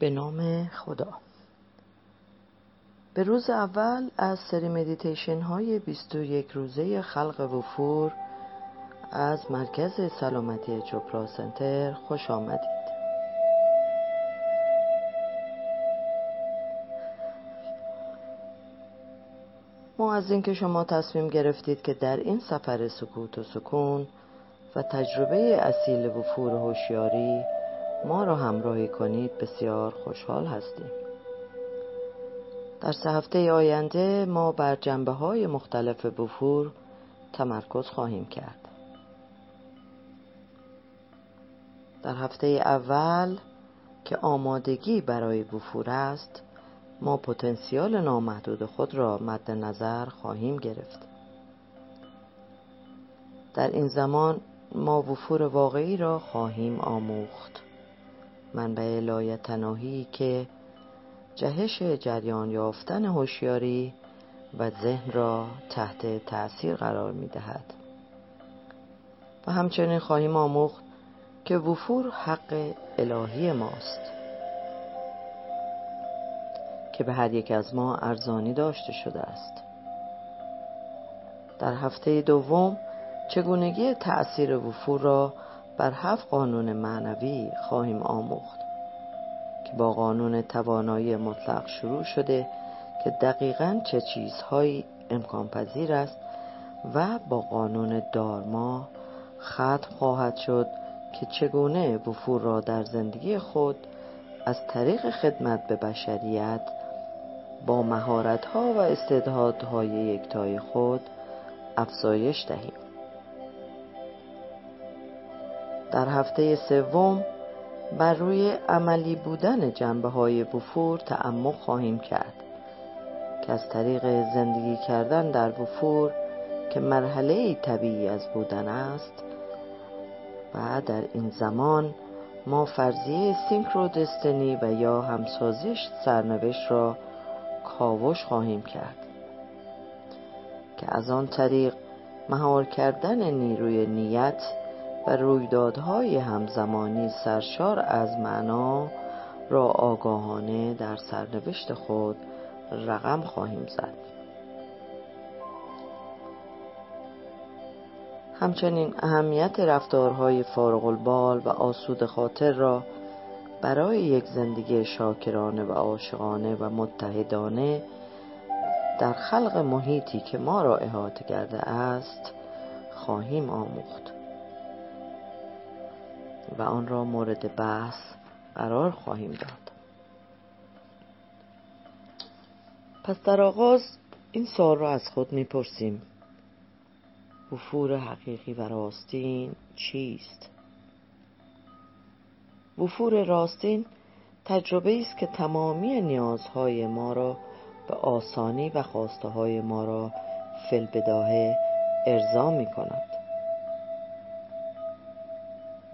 به نام خدا. به روز اول از سری مدیتیشن های 21 روزه خلق وفور از مرکز سلامتی چوپرا سنتر خوش آمدید. ما از اینکه شما تصمیم گرفتید که در این سفر سکوت و سکون و تجربه اصیل وفور هوشیاری ما را همراهی کنید بسیار خوشحال هستیم. در سه هفته آینده ما بر جنبه های مختلف بفور تمرکز خواهیم کرد. در هفته اول که آمادگی برای بفور است ما پتانسیال نامحدود خود را مد نظر خواهیم گرفت. در این زمان ما وفور واقعی را خواهیم آموخت. منبع لایتناهی که جهش جریان یافتن هوشیاری و ذهن را تحت تأثیر قرار می دهد و همچنین خواهیم آموخت که وفور حق الهی ماست که به هر یک از ما ارزانی داشته شده است. در هفته دوم چگونگی تأثیر وفور را بر هفت قانون معنوی خواهیم آموخت که با قانون توانایی مطلق شروع شده که دقیقا چه چیزهایی امکان پذیر است و با قانون دارما ختم خواهد شد که چگونه وفور را در زندگی خود از طریق خدمت به بشریت با مهارت‌ها و استعدادهای یکتای خود افزایش دهیم. در هفته سوم بر روی عملی بودن جنبه های بفور تعمق خواهیم کرد. که از طریق زندگی کردن در بفور که مرحله طبیعی از بودن است و در این زمان ما فرضیه سینکرو دستنی و یا همسازش سرنوشت را کاوش خواهیم کرد. که از آن طریق مهار کردن نیروی نیت و رویدادهای همزمانی سرشار از معنا را آگاهانه در سرنوشت خود رقم خواهیم زد. همچنین اهمیت رفتارهای فارغ البال و آسود خاطر را برای یک زندگی شاکرانه و عاشقانه و متحدانه در خلق محیطی که ما را احاطه کرده است خواهیم آموخت. و آن را مورد بحث قرار خواهیم داد. پس در آغاز این سوال را از خود می‌پرسیم. وفور حقیقی و راستین چیست؟ وفور راستین تجربه است که تمامی نیازهای ما را به آسانی و خواسته های ما را فل بداهه ارضا می کند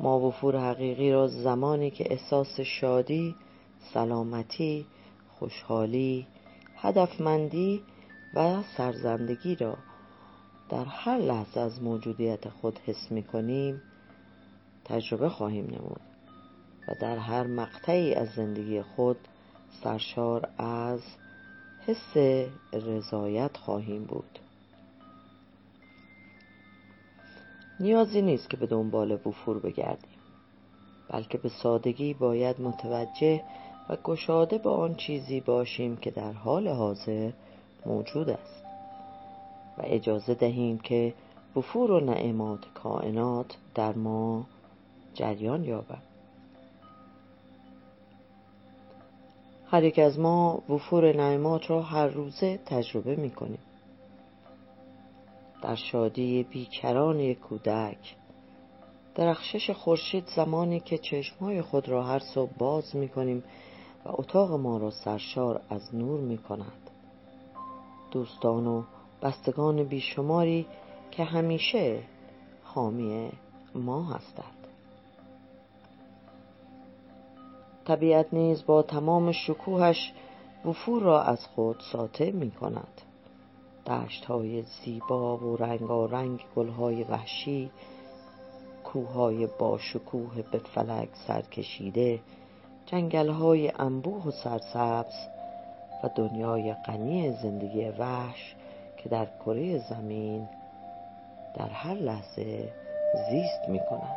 ما وفور حقیقی را زمانی که احساس شادی، سلامتی، خوشحالی، هدفمندی و سرزندگی را در هر لحظه از موجودیت خود حس می کنیم تجربه خواهیم نمود و در هر مقطعی از زندگی خود سرشار از حس رضایت خواهیم بود. نیازی نیست که به دنبال وفور بگردیم بلکه به سادگی باید متوجه و گشاده به آن چیزی باشیم که در حال حاضر موجود است و اجازه دهیم که وفور و نعمات کائنات در ما جریان یابد. هر یک از ما وفور نعمات را هر روزه تجربه می کنیم در شادی بیکران یک کودک. درخشش خورشید زمانی که چشمهای خود را هر صبح باز می کنیم و اتاق ما را سرشار از نور می کند دوستان و بستگان بیشماری که همیشه حامی ما هستند. طبیعت نیز با تمام شکوهش وفور را از خود ساطع می کند دشت های زیبا و رنگارنگ گل های وحشی کوههای با شکوه به فلک سرکشیده جنگل های انبوه و سرسبز و دنیای غنی زندگی وحش که در کره زمین در هر لحظه زیست می کند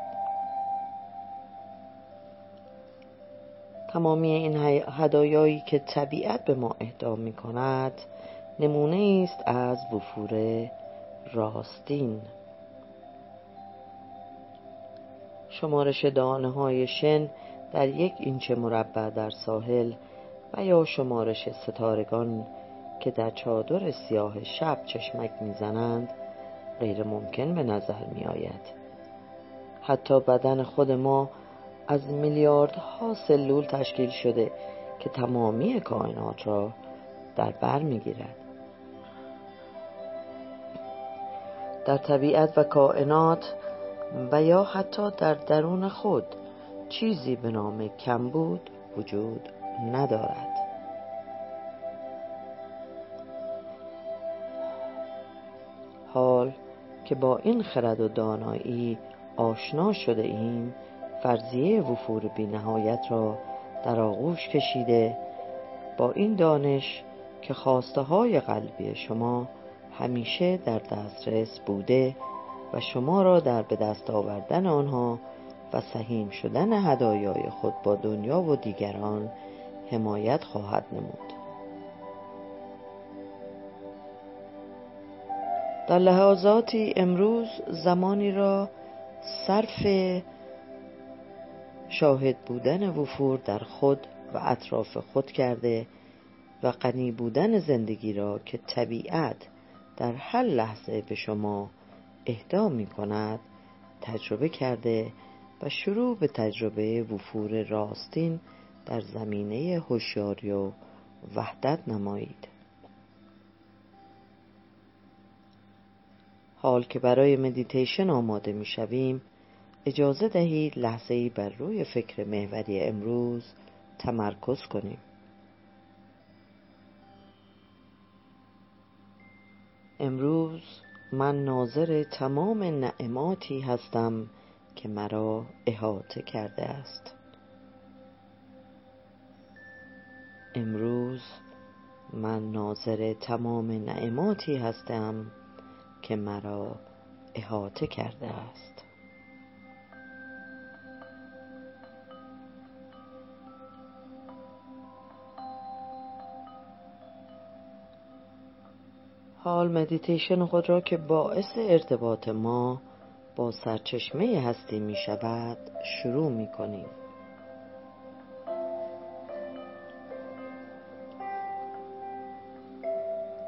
تمامی این هدایایی که طبیعت به ما اهدا می کند نمونه است از وفور راستین. شمارش دانه های شن در یک اینچ مربع در ساحل و یا شمارش ستارگان که در چادر سیاه شب چشمک می‌زنند غیر ممکن به نظر می آید حتی بدن خود ما از میلیاردها سلول تشکیل شده که تمامی کائنات را در بر می‌گیرد. در طبیعت و کائنات و یا حتی در درون خود چیزی به نام کمبود وجود ندارد. حال که با این خرد و دانایی آشنا شده ایم فرضیه وفور بی نهایت را در آغوش کشیده با این دانش که خواسته های قلبی شما همیشه در دسترس بوده و شما را در به دست آوردن آنها و سهیم شدن هدایای خود با دنیا و دیگران حمایت خواهد نمود. در لحظاتی امروز زمانی را صرف شاهد بودن وفور در خود و اطراف خود کرده و غنی بودن زندگی را که طبیعت در هر لحظه به شما اهدا می کند تجربه کرده و شروع به تجربه وفور راستین در زمینه هوشیاری و وحدت نمایید. حال که برای مدیتیشن آماده می شویم اجازه دهید لحظه ای بر روی فکر محوری امروز تمرکز کنیم. امروز من ناظر تمام نعماتی هستم که مرا احاطه کرده است. امروز من ناظر تمام نعماتی هستم که مرا احاطه کرده است. حال مدیتیشن خود را که باعث ارتباط ما با سرچشمه هستی می شود شروع می کنیم.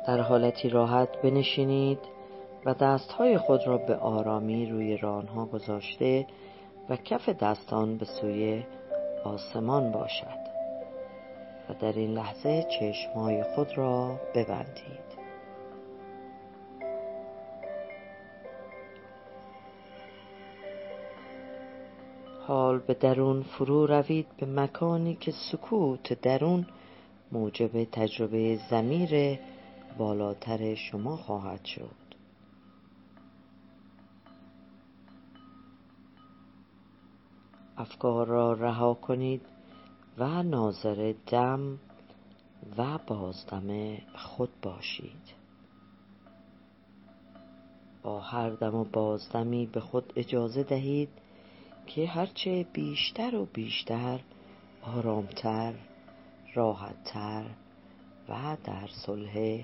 در حالتی راحت بنشینید و دستهای خود را به آرامی روی رانها گذاشته و کف دستان به سوی آسمان باشد و در این لحظه چشمهای خود را ببندید. حال به درون فرو روید به مکانی که سکوت درون موجب تجربه زمیر بالاتر شما خواهد شد. افکار را رها کنید و ناظر دم و بازدم خود باشید. با هر دم و بازدمی به خود اجازه دهید که هرچه بیشتر و بیشتر آرامتر راحتتر و در صلح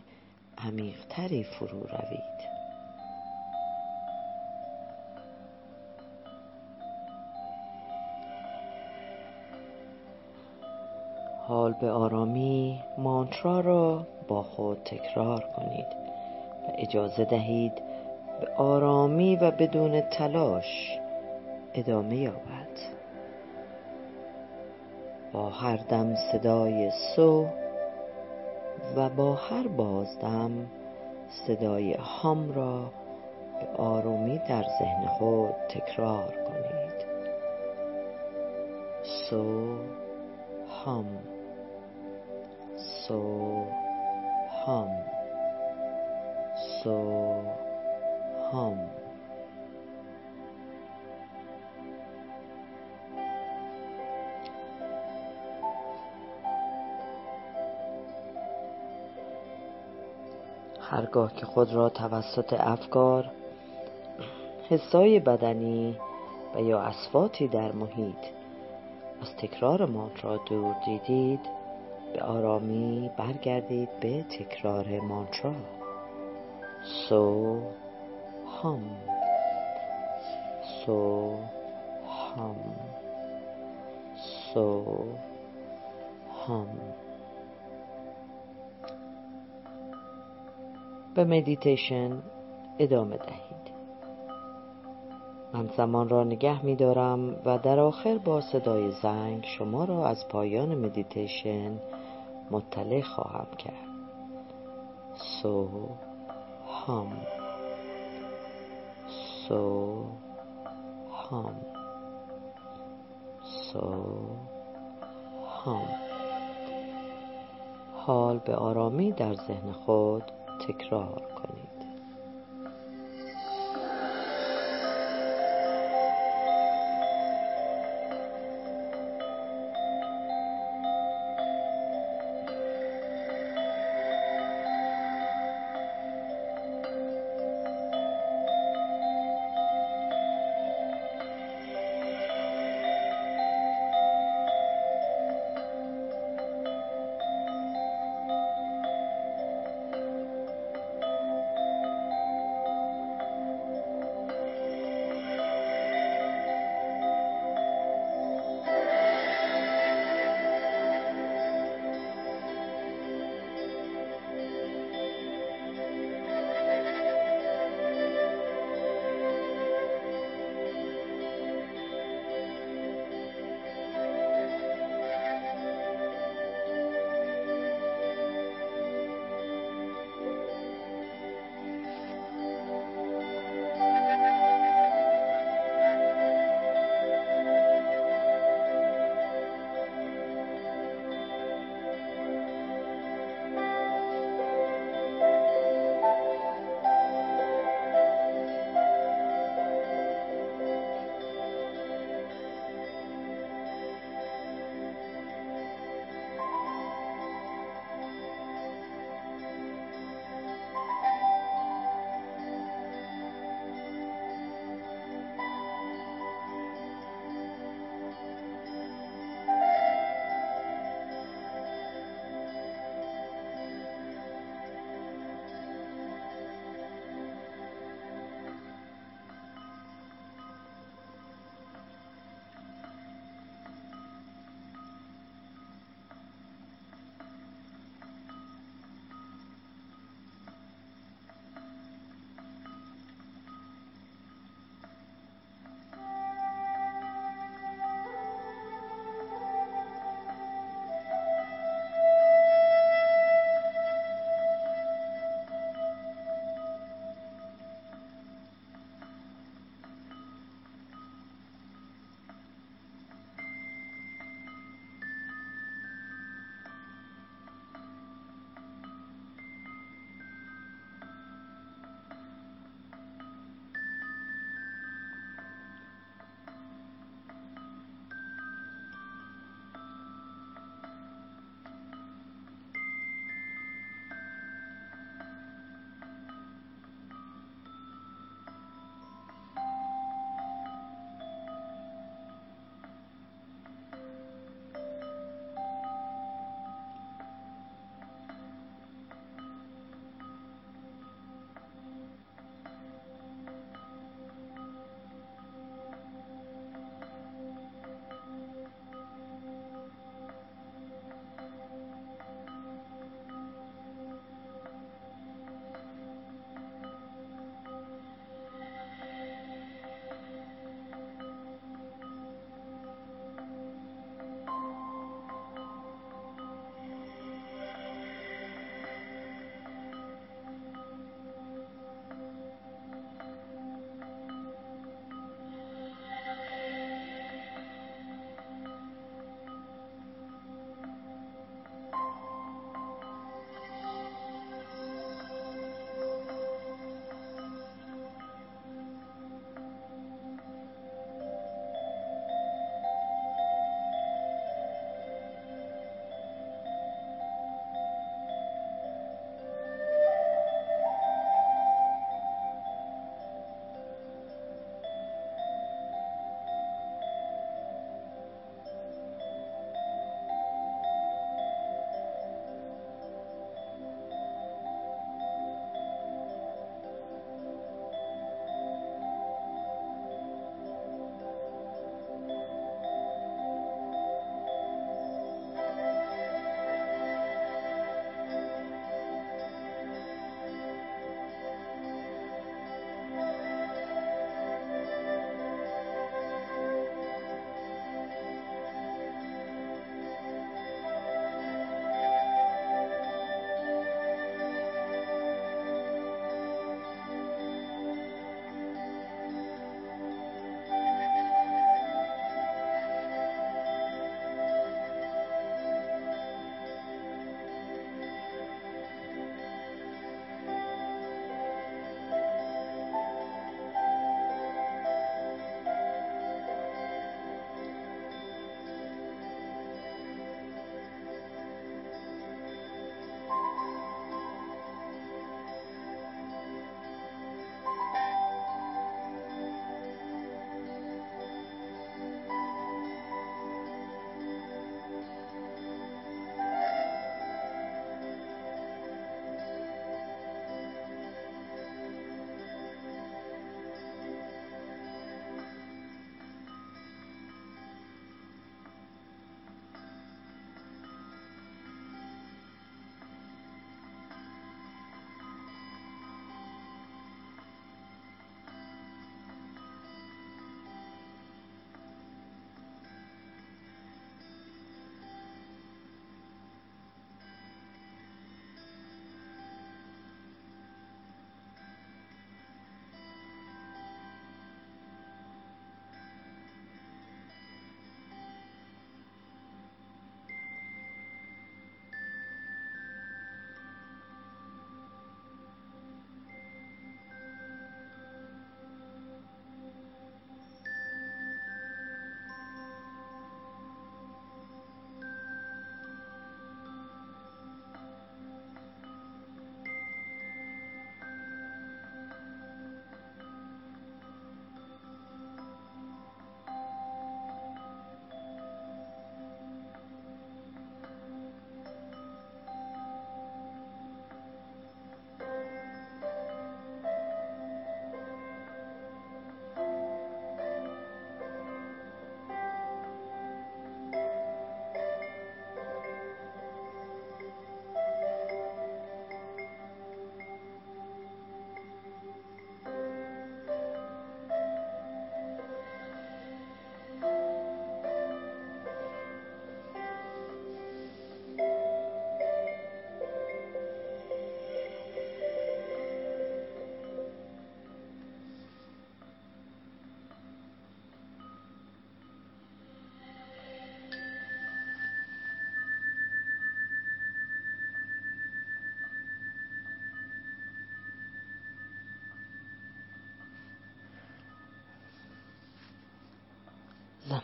عمیقتری فرو روید. حال به آرامی مانترا را با خود تکرار کنید و اجازه دهید به آرامی و بدون تلاش ادامه یابد. با هر دم صدای سو و با هر بازدم صدای هام را به آرومی در ذهن خود تکرار کنید. سو هام. سو هام. سو هام. هرگاه که خود را توسط افکار حسای بدنی و یا اسفاتی در محیط از تکرار مانترا دور دیدید به آرامی برگردید به تکرار مانترا سو هم. سو هم. سو هم. به مدیتیشن ادامه دهید. من زمان را نگه می دارم و در آخر با صدای زنگ شما را از پایان مدیتیشن مطلع خواهم کرد. سو هم سو هم سو هم حال به آرامی در ذهن خود تکرار کنید.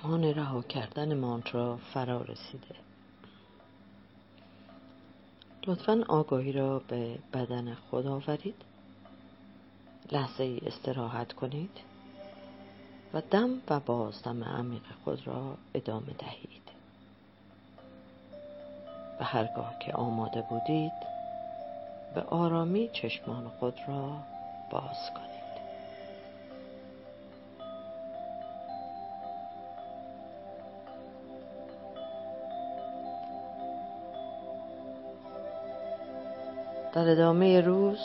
زمان رها کردن مانترا فرا رسیده. لطفا آگاهی را به بدن خود آورید. لحظه ای استراحت کنید و دم و بازدم عمیق خود را ادامه دهید. و هرگاه که آماده بودید به آرامی چشمان خود را باز کنید. در ادامه روز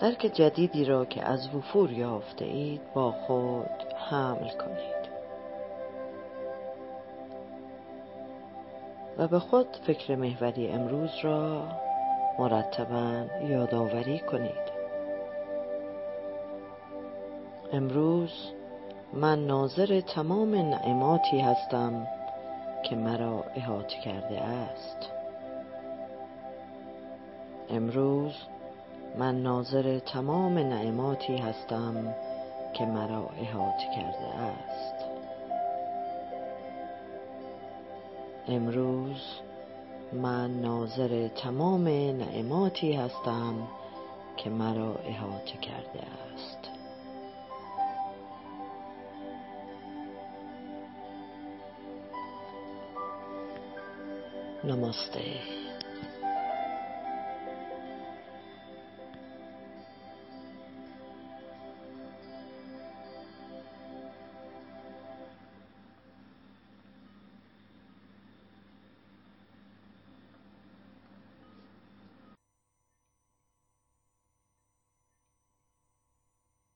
درک جدیدی را که از وفور یافته اید با خود حمل کنید. و به خود فکر محوری امروز را مرتبا یادآوری کنید. امروز من ناظر تمام نعماتی هستم که مرا احاطه کرده است. امروز من ناظر تمام نعماتی هستم که مرا احاطه کرده است. امروز من ناظر تمام نعماتی هستم که مرا احاطه کرده است. نماسته.